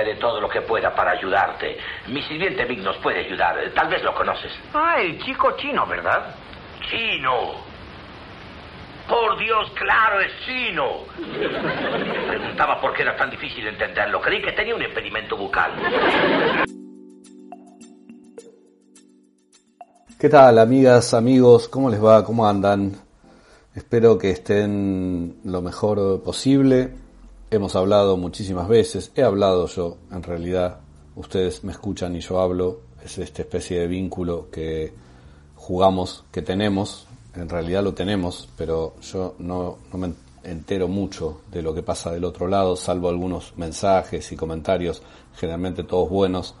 haré todo lo que pueda para ayudarte. Mi sirviente Vic nos puede ayudar. Tal vez lo conoces. Ah, el chico chino, ¿verdad? Chino. Por Dios, claro, es chino. Me preguntaba por qué era tan difícil entenderlo. Creí que tenía un impedimento bucal. ¿Qué tal, amigas, amigos? ¿Cómo les va? ¿Cómo andan? Espero que estén lo mejor posible. Hemos hablado muchísimas veces, he hablado yo, en realidad, ustedes me escuchan y yo hablo, es esta especie de vínculo que jugamos, que tenemos, en realidad lo tenemos, pero yo no, no me entero mucho de lo que pasa del otro lado, salvo algunos mensajes y comentarios, generalmente todos buenos,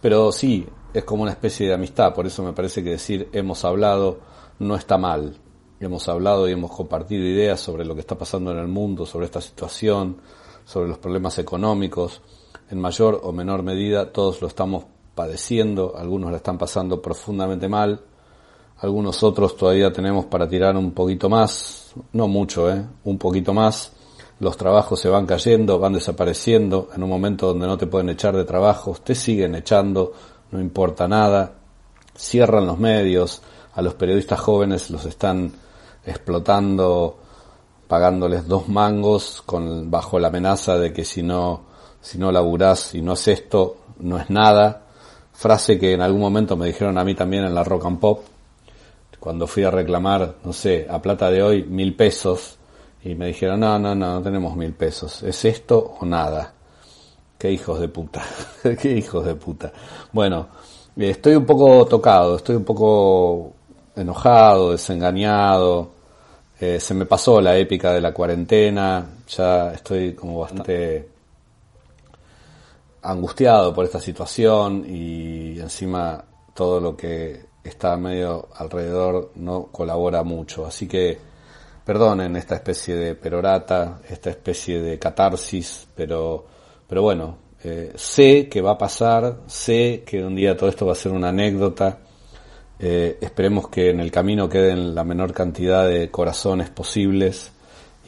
pero sí, es como una especie de amistad, por eso me parece que decir hemos hablado no está mal, hemos hablado y hemos compartido ideas sobre lo que está pasando en el mundo, sobre esta situación, sobre los problemas económicos. En mayor o menor medida todos lo estamos padeciendo, algunos la están pasando profundamente mal, algunos otros todavía tenemos para tirar un poquito más, no mucho, ¿eh? un poquito más. Los trabajos se van cayendo, van desapareciendo, en un momento donde no te pueden echar de trabajo, te siguen echando, no importa nada, cierran los medios, a los periodistas jóvenes los están explotando, pagándoles dos mangos con, bajo la amenaza de que si no, si no laburás y no es esto, no es nada. Frase que en algún momento me dijeron a mí también en la rock and pop, cuando fui a reclamar, no sé, a plata de hoy, mil pesos, y me dijeron, no, no, no, no tenemos mil pesos, es esto o nada. Qué hijos de puta, qué hijos de puta. Bueno, estoy un poco tocado, estoy un poco enojado, desengañado. Eh, se me pasó la épica de la cuarentena, ya estoy como bastante angustiado por esta situación y encima todo lo que está medio alrededor no colabora mucho. Así que perdonen esta especie de perorata, esta especie de catarsis, pero, pero bueno, eh, sé que va a pasar, sé que un día todo esto va a ser una anécdota eh, esperemos que en el camino queden la menor cantidad de corazones posibles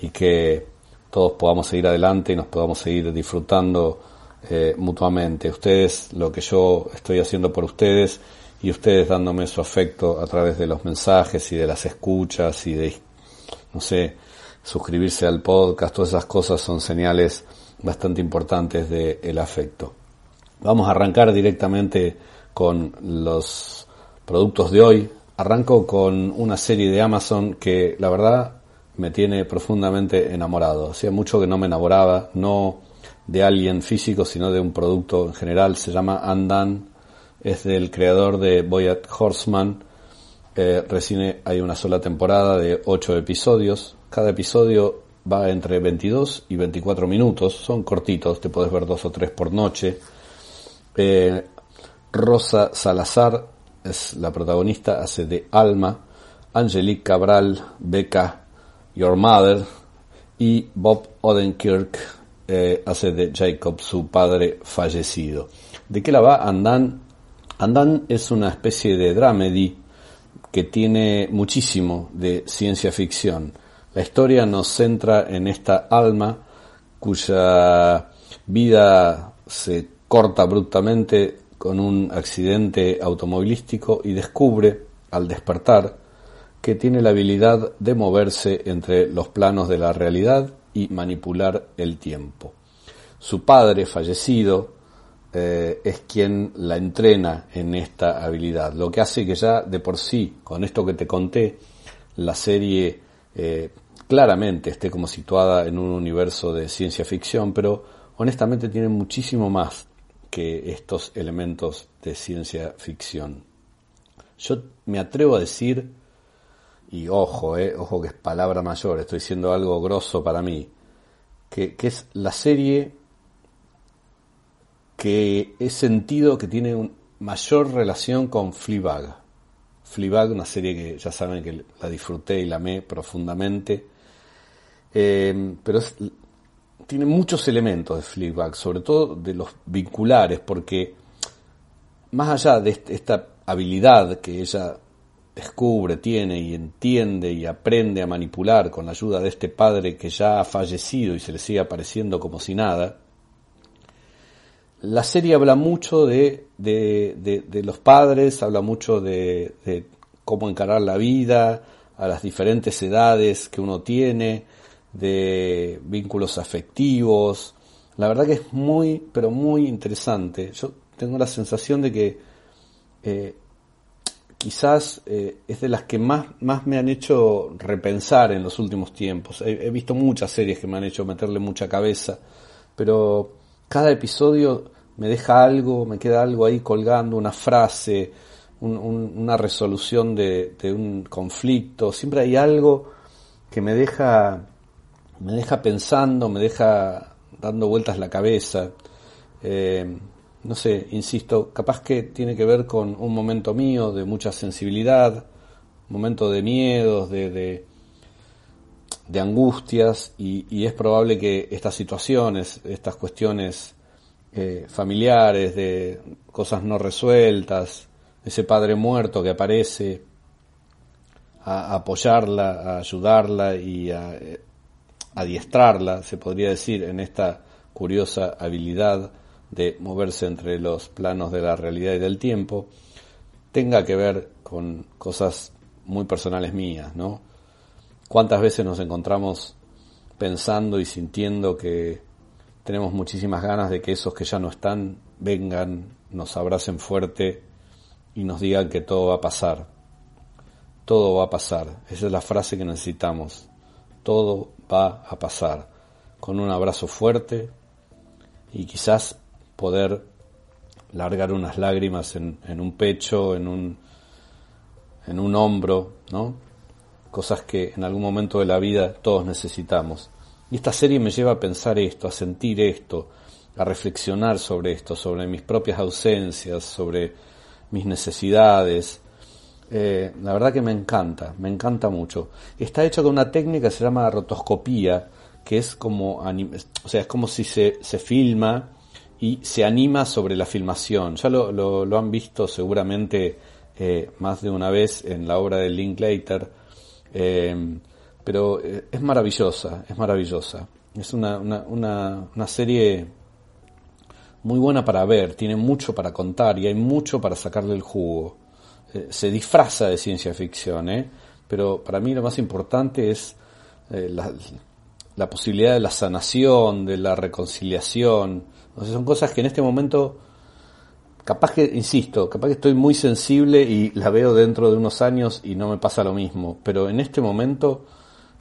y que todos podamos seguir adelante y nos podamos seguir disfrutando eh, mutuamente. Ustedes, lo que yo estoy haciendo por ustedes y ustedes dándome su afecto a través de los mensajes y de las escuchas y de, no sé, suscribirse al podcast, todas esas cosas son señales bastante importantes del afecto. Vamos a arrancar directamente con los productos de hoy. Arranco con una serie de Amazon que la verdad me tiene profundamente enamorado. Hacía mucho que no me enamoraba, no de alguien físico, sino de un producto en general. Se llama Andan, es del creador de Boyat Horseman. Eh, recién hay una sola temporada de 8 episodios. Cada episodio va entre 22 y 24 minutos. Son cortitos, te puedes ver dos o tres por noche. Eh, Rosa Salazar es la protagonista, hace de Alma, Angelique Cabral, Becca, Your Mother, y Bob Odenkirk eh, hace de Jacob, su padre fallecido. ¿De qué la va Andan? Andan es una especie de dramedy que tiene muchísimo de ciencia ficción. La historia nos centra en esta alma cuya vida se corta abruptamente con un accidente automovilístico y descubre, al despertar, que tiene la habilidad de moverse entre los planos de la realidad y manipular el tiempo. Su padre, fallecido, eh, es quien la entrena en esta habilidad, lo que hace que ya de por sí, con esto que te conté, la serie eh, claramente esté como situada en un universo de ciencia ficción, pero honestamente tiene muchísimo más que estos elementos de ciencia ficción. Yo me atrevo a decir, y ojo, eh, ojo que es palabra mayor, estoy diciendo algo grosso para mí, que, es la serie que he sentido que tiene una mayor relación con Fleabag. Fleabag, una serie que ya saben que la disfruté y la amé profundamente, eh, pero es tiene muchos elementos de Fleabag, sobre todo de los vinculares, porque más allá de esta habilidad que ella descubre, tiene y entiende y aprende a manipular con la ayuda de este padre que ya ha fallecido y se le sigue apareciendo como si nada, la serie habla mucho de, de, los padres, habla mucho de, de, cómo encarar la vida a las diferentes edades que uno tiene, de vínculos afectivos. La verdad que es muy, pero muy interesante. Yo tengo la sensación de que eh, quizás eh, es de las que más, más me han hecho repensar en los últimos tiempos. He, he visto muchas series que me han hecho meterle mucha cabeza, pero cada episodio me deja algo, me queda algo ahí colgando, una frase, una resolución de, un conflicto. Siempre hay algo que me deja, me deja pensando, me deja dando vueltas la cabeza. Eh, no sé, insisto, capaz que tiene que ver con un momento mío de mucha sensibilidad, momento de miedos, de, de angustias y, es probable que estas situaciones, estas cuestiones eh, familiares, de cosas no resueltas, ese padre muerto que aparece a, apoyarla, a ayudarla y a, eh, adiestrarla, se podría decir, en esta curiosa habilidad de moverse entre los planos de la realidad y del tiempo, tenga que ver con cosas muy personales mías, ¿no? ¿Cuántas veces nos encontramos pensando y sintiendo que tenemos muchísimas ganas de que esos que ya no están vengan, nos abracen fuerte y nos digan que todo va a pasar? Todo va a pasar. Esa es la frase que necesitamos. Todo va a pasar. Con un abrazo fuerte y quizás poder largar unas lágrimas en, un pecho, en un, en un hombro, ¿no? cosas que en algún momento de la vida todos necesitamos. Y esta serie me lleva a pensar esto, a sentir esto, a reflexionar sobre esto, sobre mis propias ausencias, sobre mis necesidades. Eh, la verdad que me encanta, me encanta mucho. Está hecho con una técnica que se llama rotoscopía, que es como, o sea, es como si se, se filma y se anima sobre la filmación. Ya lo, lo, han visto seguramente eh, más de una vez en la obra de Linklater, eh, pero eh, es maravillosa, es maravillosa. Es una, una, una, serie muy buena para ver, tiene mucho para contar y hay mucho para sacarle el jugo. Eh, se disfraza de ciencia ficción, ¿eh? pero para mí lo más importante es la, la, posibilidad de la sanación, de la reconciliación. son cosas que en este momento capaz que, insisto, capaz que estoy muy sensible y la veo dentro de unos años y no me pasa lo mismo, pero en este momento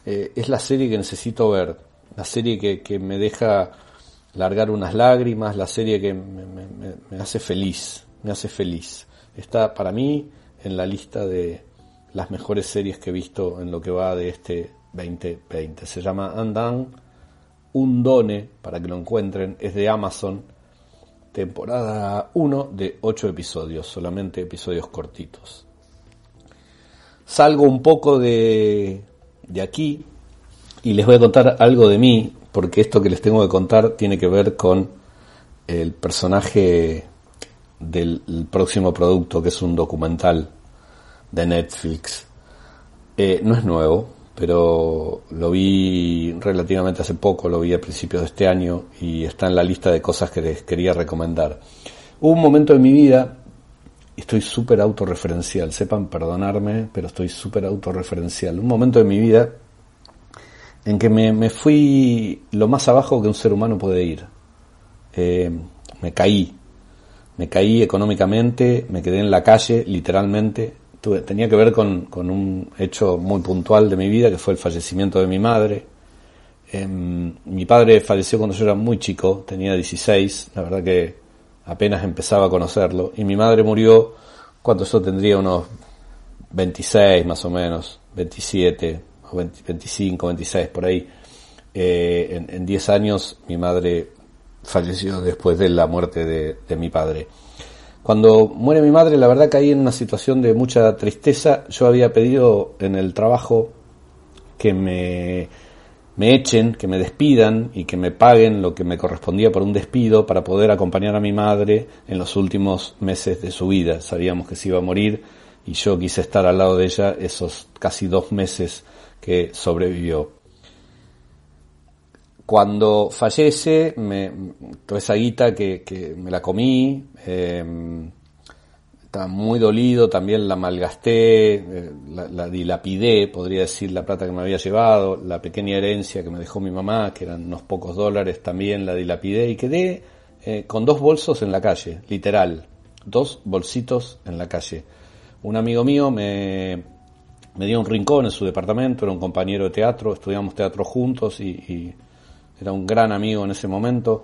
eh, es la serie que necesito ver, la serie que, que, me deja largar unas lágrimas, la serie que me, me, hace feliz, me hace feliz. Está para mí en la lista de las mejores series que he visto en lo que va de este 2020. Se llama Andan Undone, para que lo encuentren, es de Amazon temporada 1 de 8 episodios, solamente episodios cortitos. Salgo un poco de, de aquí y les voy a contar algo de mí, porque esto que les tengo que contar tiene que ver con el personaje del próximo producto, que es un documental de Netflix. Eh, no es nuevo, pero lo vi relativamente hace poco, lo vi a principios de este año y está en la lista de cosas que les quería recomendar. Hubo un momento en mi vida, estoy súper autorreferencial, sepan perdonarme, pero estoy súper autorreferencial. Un momento de mi vida en que me, fui lo más abajo que un ser humano puede ir. Eh, me caí, me caí económicamente, me quedé en la calle, literalmente, tenía que ver con, un hecho muy puntual de mi vida, que fue el fallecimiento de mi madre. Em, mi padre falleció cuando yo era muy chico, tenía 16, la verdad que apenas empezaba a conocerlo, y mi madre murió cuando yo tendría unos 26 más o menos, 27, o 25, 26 por ahí. Eh, en, 10 años mi madre falleció después de la muerte de mi padre. Cuando muere mi madre, la verdad caí en una situación de mucha tristeza. Yo había pedido en el trabajo que me, me echen, que me despidan y que me paguen lo que me correspondía por un despido para poder acompañar a mi madre en los últimos meses de su vida. Sabíamos que se iba a morir y yo quise estar al lado de ella esos casi dos meses que sobrevivió. Cuando fallece, me, toda esa guita que, me la comí, eh, estaba muy dolido, también la malgasté, eh, la, la, dilapidé, podría decir, la plata que me había llevado, la pequeña herencia que me dejó mi mamá, que eran unos pocos dólares, también la dilapidé y quedé eh, con dos bolsos en la calle, literal, dos bolsitos en la calle. Un amigo mío me, dio un rincón en su departamento, era un compañero de teatro, estudiamos teatro juntos y era un gran amigo en ese momento.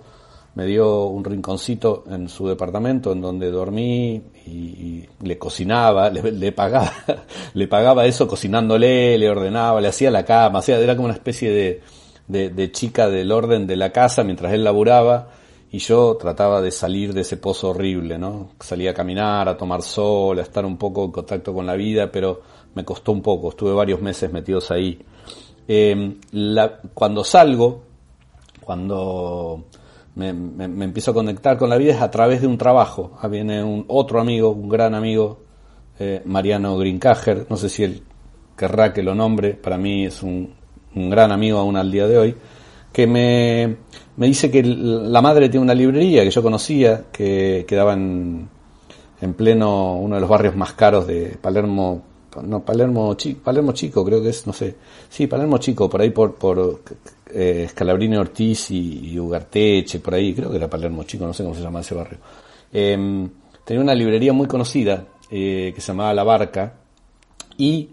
Me dio un rinconcito en su departamento en donde dormí y, le cocinaba, le, pagaba, le pagaba eso cocinándole, le ordenaba, le hacía la cama, o sea, era como una especie de, de, de chica del orden de la casa mientras él laburaba y yo trataba de salir de ese pozo horrible, ¿no? Salía a caminar, a tomar sol, a estar un poco en contacto con la vida, pero me costó un poco, estuve varios meses metidos ahí. La, cuando salgo, cuando me, empiezo a conectar con la vida es a través de un trabajo. Ah, viene un otro amigo, un gran amigo, eh, Mariano Grincager, no sé si él querrá que lo nombre, para mí es un, gran amigo aún al día de hoy, que me, me dice que la madre tiene una librería que yo conocía, que quedaba en pleno uno de los barrios más caros de Palermo, no, Palermo Chico, Palermo Chico creo que es, no sé, sí, Palermo Chico, por ahí por, por eh, Scalabrini Ortiz y, Ugarteche, por ahí, creo que era Palermo Chico, no sé cómo se llama ese barrio. Eh, tenía una librería muy conocida eh, que se llamaba La Barca y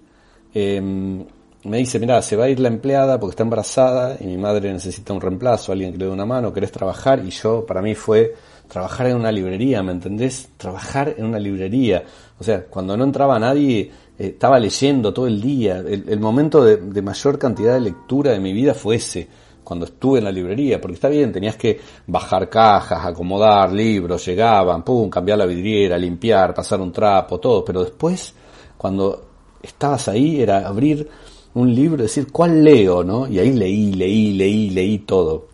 me dice, mira, se va a ir la empleada porque está embarazada y mi madre necesita un reemplazo, alguien que le dé una mano, querés trabajar y yo, para mí fue trabajar en una librería, ¿me entendés? Trabajar en una librería. O sea, cuando no entraba nadie, eh, estaba leyendo todo el día. El, momento de, de, mayor cantidad de lectura de mi vida fue ese, cuando estuve en la librería, porque está bien, tenías que bajar cajas, acomodar libros, llegaban, pum, cambiar la vidriera, limpiar, pasar un trapo, todo, pero después, cuando estabas ahí, era abrir un libro, decir, ¿cuál leo? ¿no? Y ahí leí, leí, leí, leí todo.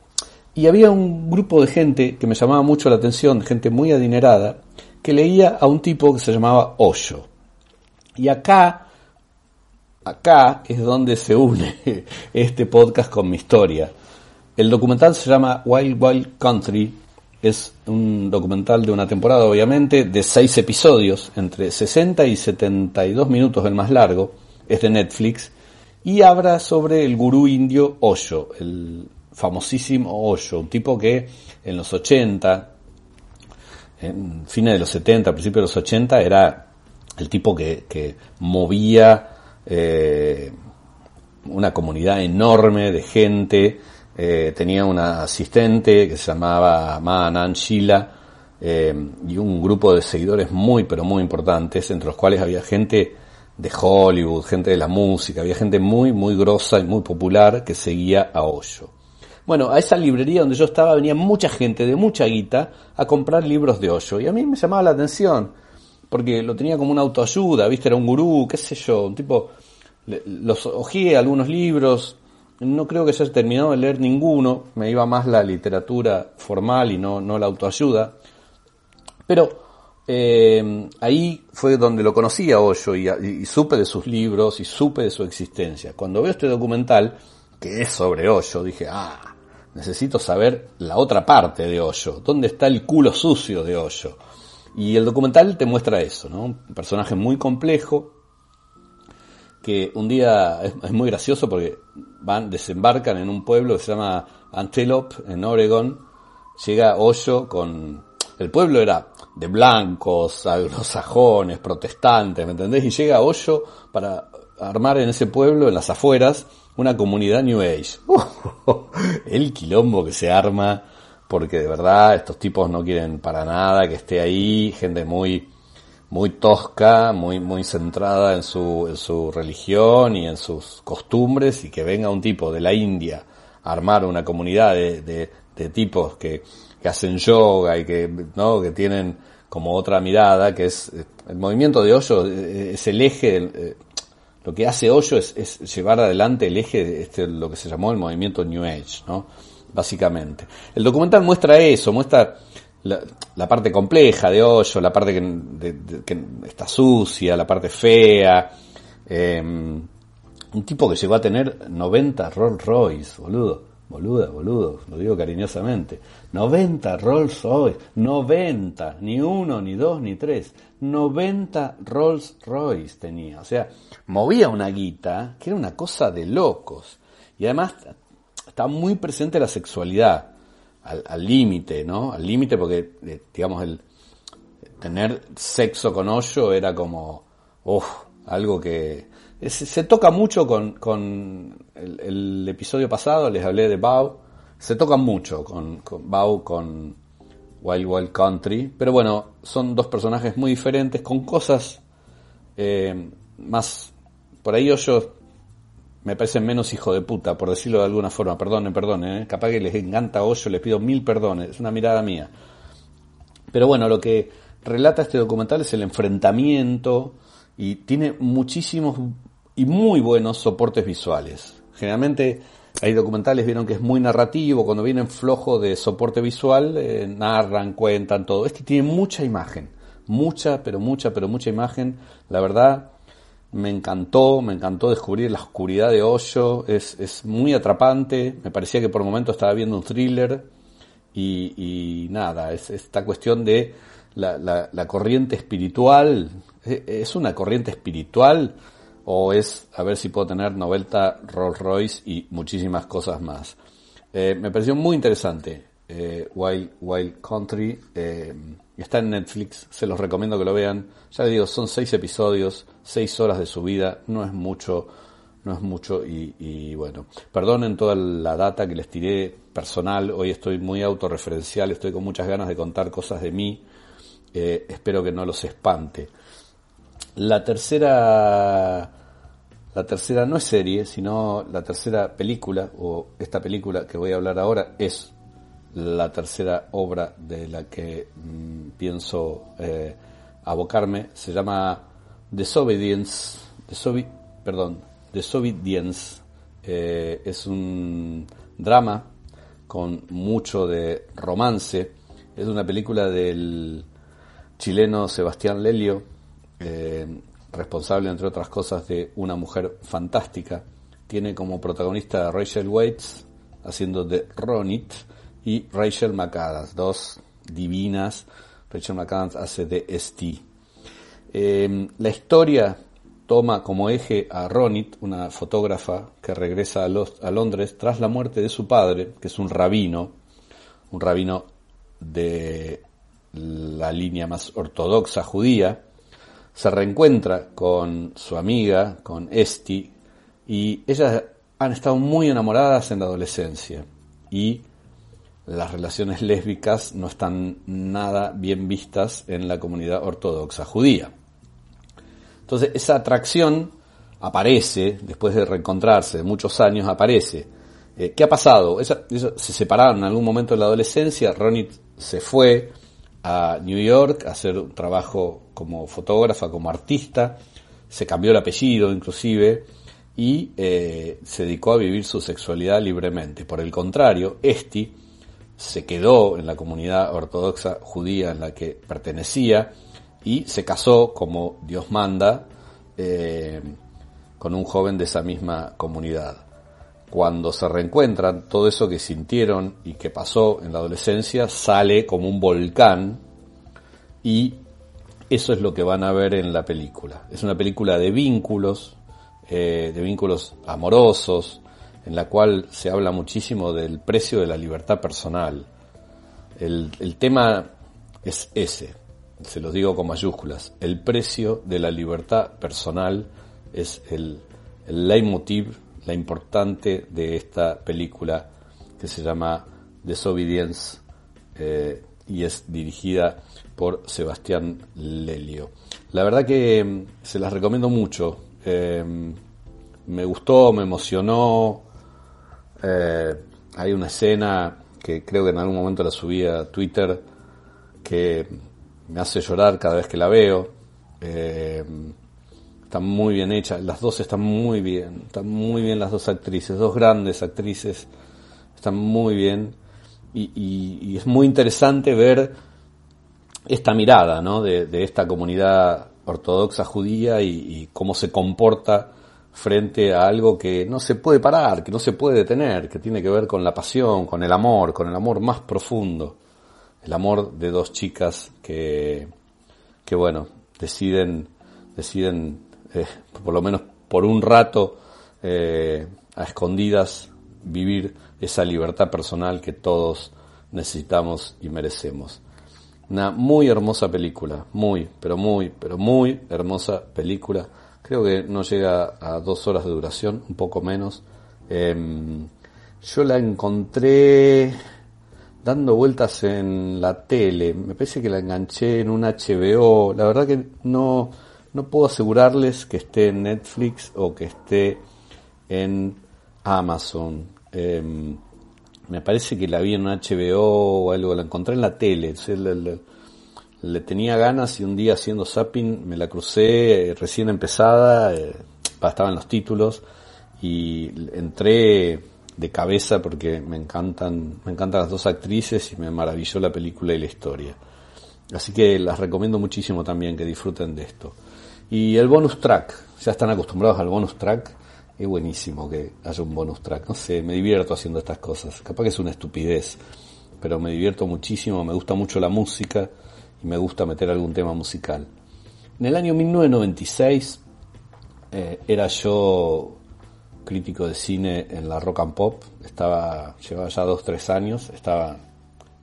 Y había un grupo de gente que me llamaba mucho la atención, gente muy adinerada, que leía a un tipo que se llamaba Hoyo. Y acá, acá es donde se une este podcast con mi historia. El documental se llama Wild Wild Country, es un documental de una temporada obviamente, de seis episodios, entre 60 y 72 minutos el más largo, es de Netflix, y habla sobre el gurú indio Osho, el famosísimo Osho, un tipo que en los 80, en fines de los 70, principios de los 80, era el tipo que, que movía eh, una comunidad enorme de gente, eh, tenía una asistente que se llamaba Ma Shila, eh, y un grupo de seguidores muy pero muy importantes, entre los cuales había gente de Hollywood, gente de la música, había gente muy, muy grosa y muy popular que seguía a Hoyo. Bueno, a esa librería donde yo estaba venía mucha gente de mucha guita a comprar libros de Hoyo y a mí me llamaba la atención porque lo tenía como una autoayuda, viste, era un gurú, qué sé yo, un tipo, los ojeé algunos libros, no creo que haya terminado de leer ninguno, me iba más la literatura formal y no, no la autoayuda, pero eh, ahí fue donde lo conocí a Hoyo y, y, supe de sus libros y supe de su existencia. Cuando veo este documental, que es sobre Hoyo, dije, ah, necesito saber la otra parte de Hoyo, dónde está el culo sucio de Hoyo. Y el documental te muestra eso, ¿no? Un personaje muy complejo, que un día es, muy gracioso porque van, desembarcan en un pueblo que se llama Antelope, en Oregon, llega Hoyo con el pueblo era de blancos, anglosajones, protestantes, ¿me entendés? Y llega Hoyo para armar en ese pueblo, en las afueras, una comunidad New Age. el quilombo que se arma, porque de verdad estos tipos no quieren para nada que esté ahí, gente muy, muy tosca, muy, muy centrada en su, en su religión y en sus costumbres, y que venga un tipo de la India a armar una comunidad de, de, tipos que que hacen yoga y que, ¿no? que tienen como otra mirada, que es el movimiento de hoyo, eh, es el eje, eh, lo que hace hoyo es, es, llevar adelante el eje de este, lo que se llamó el movimiento New Age, ¿no? Básicamente. El documental muestra eso, muestra la, parte compleja de hoyo, la parte que, está sucia, la parte fea, eh, un tipo que llegó a tener 90 Rolls Royce, boludo. boluda, boludo, lo digo cariñosamente. 90 Rolls Royce, 90, ni uno, ni dos, ni tres. 90 Rolls Royce tenía. O sea, movía una guita que era una cosa de locos. Y además está muy presente la sexualidad, al límite, ¿no? Al límite porque, eh, digamos, el tener sexo con hoyo era como, uff, algo que se, toca mucho con, con el, episodio pasado, les hablé de Bao, se toca mucho con, con con Wild Wild Country, pero bueno, son dos personajes muy diferentes, con cosas eh, más, por ahí ellos me parecen menos hijo de puta, por decirlo de alguna forma, perdone, perdone, ¿eh? capaz que les encanta Hoyo, les pido mil perdones, es una mirada mía. Pero bueno, lo que relata este documental es el enfrentamiento y tiene muchísimos y muy buenos soportes visuales. Generalmente hay documentales, vieron que es muy narrativo, cuando vienen flojo de soporte visual, eh, narran, cuentan todo. Este tiene mucha imagen, mucha, pero mucha, pero mucha imagen. La verdad, me encantó, me encantó descubrir la oscuridad de Hoyo, es, es muy atrapante, me parecía que por momento estaba viendo un thriller y, y nada, es esta cuestión de la, la, la corriente espiritual, ¿e, ¿es una corriente espiritual? o es a ver si puedo tener 90 Rolls Royce y muchísimas cosas más. Eh, me pareció muy interesante eh, Wild, Wild Country. Eh, está en Netflix, se los recomiendo que lo vean. Ya les digo, son seis episodios, seis horas de su vida, no es mucho, no es mucho y, bueno, perdonen toda la data que les tiré personal, hoy estoy muy autorreferencial, estoy con muchas ganas de contar cosas de mí, espero que no los espante. La tercera, la tercera no es serie, sino la tercera película, o esta película que voy a hablar ahora es la tercera obra de la que mm, pienso eh, abocarme. Se llama Desobedience, perdón, Desobedience. Eh, es un drama con mucho de romance. Es una película del chileno Sebastián Lelio, eh, responsable, entre otras cosas, de Una mujer fantástica. Tiene como protagonista a Rachel Waits, haciendo de Ronit, y Rachel McAdams, dos divinas. Rachel McAdams hace de St. Em, la historia toma como eje a Ronit, una fotógrafa que regresa a, a Londres tras la muerte de su padre, que es un rabino, un rabino de la línea más ortodoxa judía, se reencuentra con su amiga, con Esti, y ellas han estado muy enamoradas en la adolescencia y las relaciones lésbicas no están nada bien vistas en la comunidad ortodoxa judía. Entonces esa atracción aparece, después de reencontrarse, de muchos años aparece. Eh, ¿Qué ha pasado? se separaron en algún momento de la adolescencia, Ronnie se fue, a New York a hacer un trabajo como fotógrafa, como artista, se cambió el apellido inclusive y eh, se dedicó a vivir su sexualidad libremente. Por el contrario, Esti se quedó en la comunidad ortodoxa judía en la que pertenecía y se casó como Dios manda eh, con un joven de esa misma comunidad cuando se reencuentran, todo eso que sintieron y que pasó en la adolescencia sale como un volcán y eso es lo que van a ver en la película. Es una película de vínculos, eh, de vínculos amorosos, en la cual se habla muchísimo del precio de la libertad personal. El, el tema es ese, se los digo con mayúsculas, el precio de la libertad personal es el, el leitmotiv la importante de esta película que se llama Desobedience eh, y es dirigida por Sebastián Lelio. La verdad que mm, se las recomiendo mucho. Eh, me gustó, me emocionó. Eh, hay una escena que creo que en algún momento la subí a Twitter que me hace llorar cada vez que la veo. Está muy bien hecha, las dos están muy bien, están muy bien las dos actrices, dos grandes actrices, están muy bien y, es muy interesante ver esta mirada ¿no? de, esta comunidad ortodoxa judía y, cómo se comporta frente a algo que no se puede parar, que no se puede detener, que tiene que ver con la pasión, con el amor, con el amor más profundo, el amor de dos chicas que, que bueno, deciden, deciden, eh, por lo menos por un rato, eh, a escondidas, vivir esa libertad personal que todos necesitamos y merecemos. Una muy hermosa película, muy, pero muy, pero muy hermosa película. Creo que no llega a dos horas de duración, un poco menos. Em, yo la encontré dando vueltas en la tele. Me parece que la enganché en un HBO. La verdad que no, no puedo asegurarles que esté en Netflix o que esté en Amazon. Em, me parece que la vi en un HBO o algo, la encontré en la tele. Le, tenía ganas y un día haciendo zapping me la crucé eh, recién empezada, eh, estaban los títulos y entré de cabeza porque me encantan, me encantan las dos actrices y me maravilló la película y la historia. Así que las recomiendo muchísimo también que disfruten de esto. Y el bonus track, ya están acostumbrados al bonus track, es buenísimo que haya un bonus track. No sé, me divierto haciendo estas cosas. Capaz que es una estupidez, pero me divierto muchísimo, me gusta mucho la música y me gusta meter algún tema musical. En el año 1996 eh, era yo crítico de cine en la Rock and Pop. Estaba, llevaba ya dos, tres años. Estaba,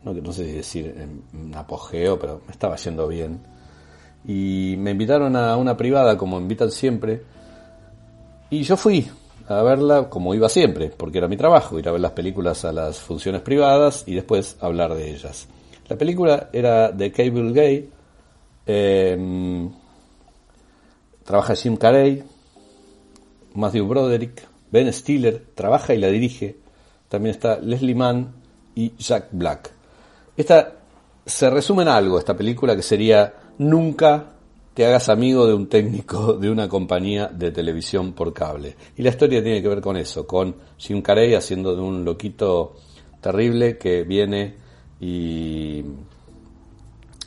no, no sé si decir en, apogeo, pero me estaba yendo bien. Y me invitaron a una privada, como invitan siempre, y yo fui a verla como iba siempre, porque era mi trabajo, ir a ver las películas a las funciones privadas y después hablar de ellas. La película era de Cable Gay, em, trabaja Jim Carrey, Matthew Broderick, Ben Stiller, trabaja y la dirige, también está Leslie Mann y Jack Black. Esta se resume en algo, esta película que sería Nunca te hagas amigo de un técnico de una compañía de televisión por cable. Y la historia tiene que ver con eso, con Jim Carrey haciendo de un loquito terrible que viene y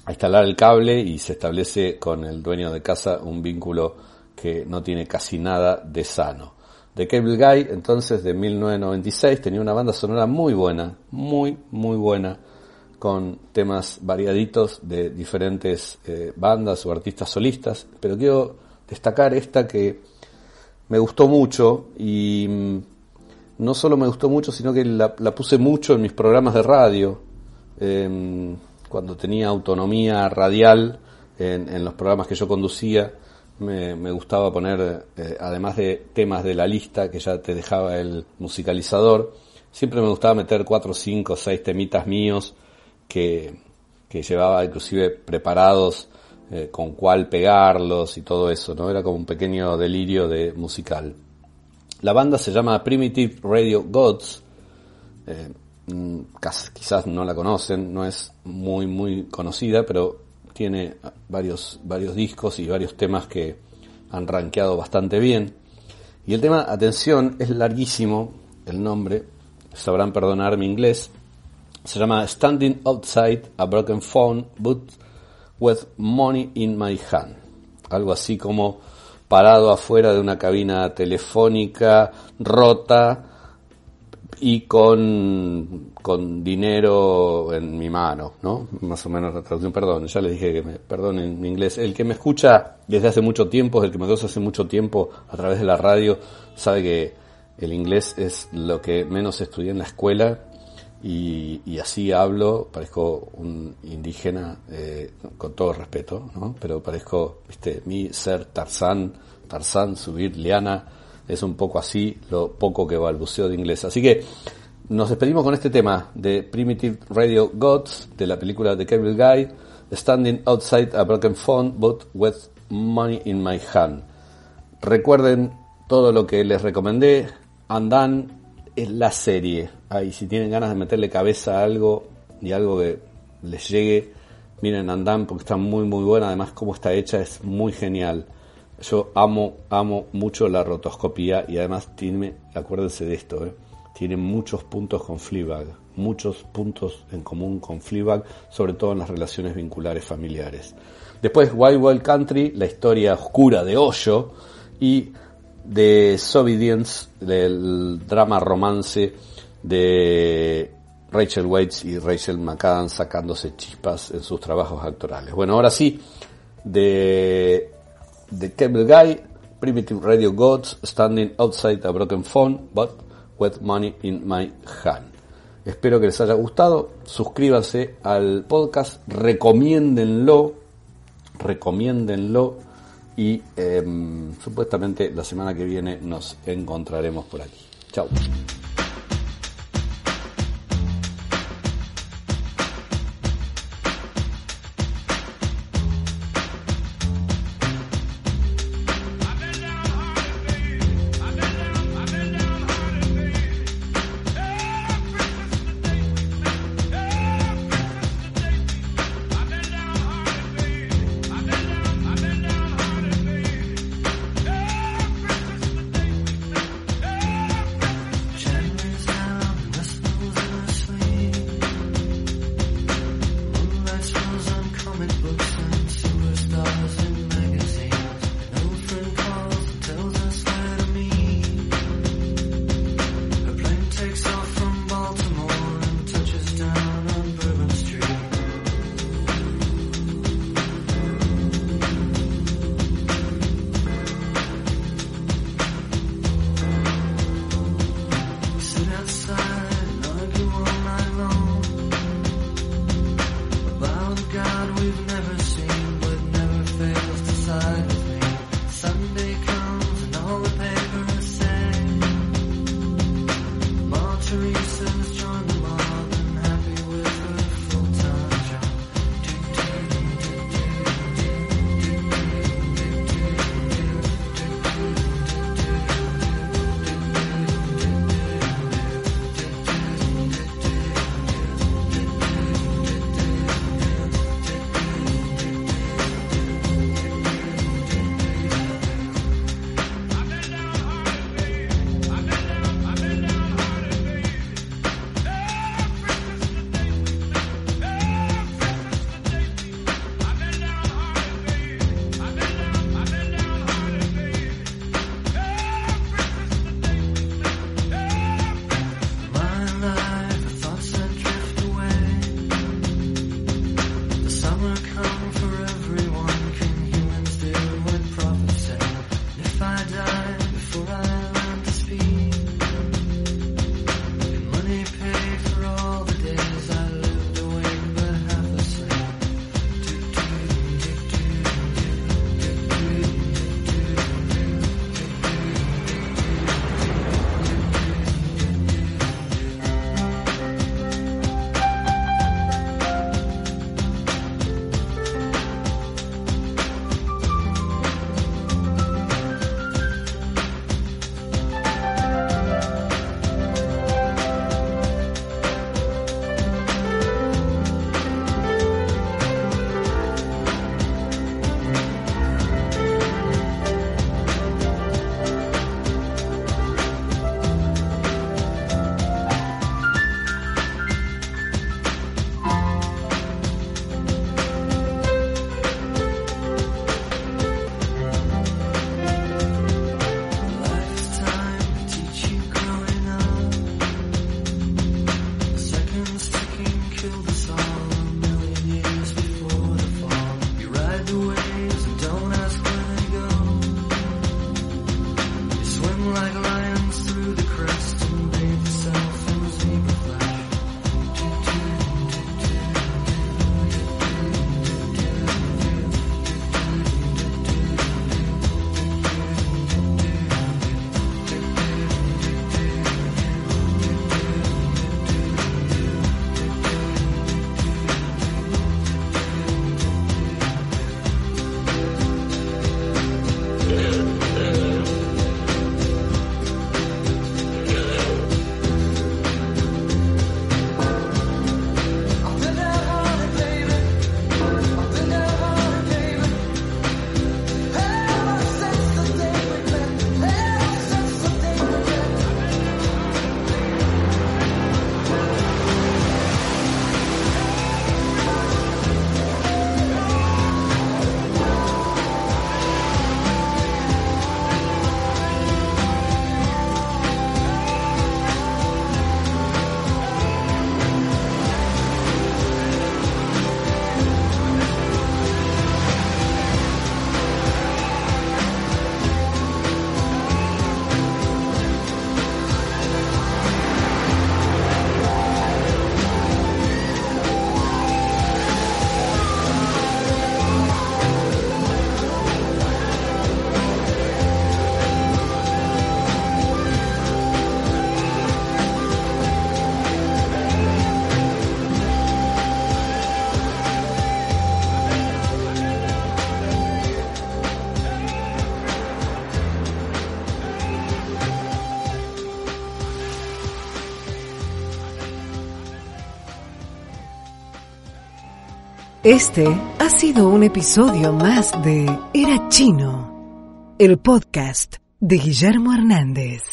a instalar el cable y se establece con el dueño de casa un vínculo que no tiene casi nada de sano. The Cable Guy, entonces, de 1996, tenía una banda sonora muy buena, muy, muy buena, con temas variaditos de diferentes eh, bandas o artistas solistas, pero quiero destacar esta que me gustó mucho y mm, no solo me gustó mucho, sino que la, puse mucho en mis programas de radio, em, cuando tenía autonomía radial en, los programas que yo conducía, me, gustaba poner, eh, además de temas de la lista que ya te dejaba el musicalizador, siempre me gustaba meter cuatro, cinco, seis temitas míos, que, llevaba inclusive preparados eh, con cuál pegarlos y todo eso, ¿no? Era como un pequeño delirio de musical. La banda se llama Primitive Radio Gods, eh, quizás no la conocen, no es muy muy conocida, pero tiene varios, varios discos y varios temas que han rankeado bastante bien. Y el tema, atención, es larguísimo, el nombre, sabrán perdonar mi inglés, se llama Standing Outside a Broken Phone, but with money in my hand. Algo así como parado afuera de una cabina telefónica rota y con, con dinero en mi mano, ¿no? Más o menos la traducción, perdón, ya les dije que me perdonen mi inglés. El que me escucha desde hace mucho tiempo, el que me conoce hace mucho tiempo a través de la radio, sabe que el inglés es lo que menos estudié en la escuela y, así hablo, parezco un indígena, eh, con todo respeto, ¿no? Pero parezco, viste, mi ser Tarzán, Tarzán, subir liana, es un poco así lo poco que balbuceo de inglés. Así que nos despedimos con este tema de Primitive Radio Gods, de la película The Cable Guy, Standing Outside a Broken Phone, but with money in my hand. Recuerden todo lo que les recomendé, andan es la serie. Ahí, si tienen ganas de meterle cabeza a algo y algo que les llegue, miren Andan porque está muy muy buena. Además, como está hecha es muy genial. Yo amo, amo mucho la rotoscopía y además tiene, acuérdense de esto, ¿eh? tiene muchos puntos con Fleabag, muchos puntos en común con Fleabag, sobre todo en las relaciones vinculares familiares. Después Wild Wild Country, la historia oscura de Hoyo y Desobedience, del drama romance de Rachel Waits y Rachel McAdams sacándose chispas en sus trabajos actorales. Bueno, ahora sí, de, de Cable Guy, Primitive Radio Gods, Standing Outside a Broken Phone, but with money in my hand. Espero que les haya gustado. Suscríbanse al podcast, recomiéndenlo, recomiéndenlo y em, supuestamente la semana que viene nos encontraremos por aquí. Chao. Este ha sido un episodio más de Era Chino, el podcast de Guillermo Hernández.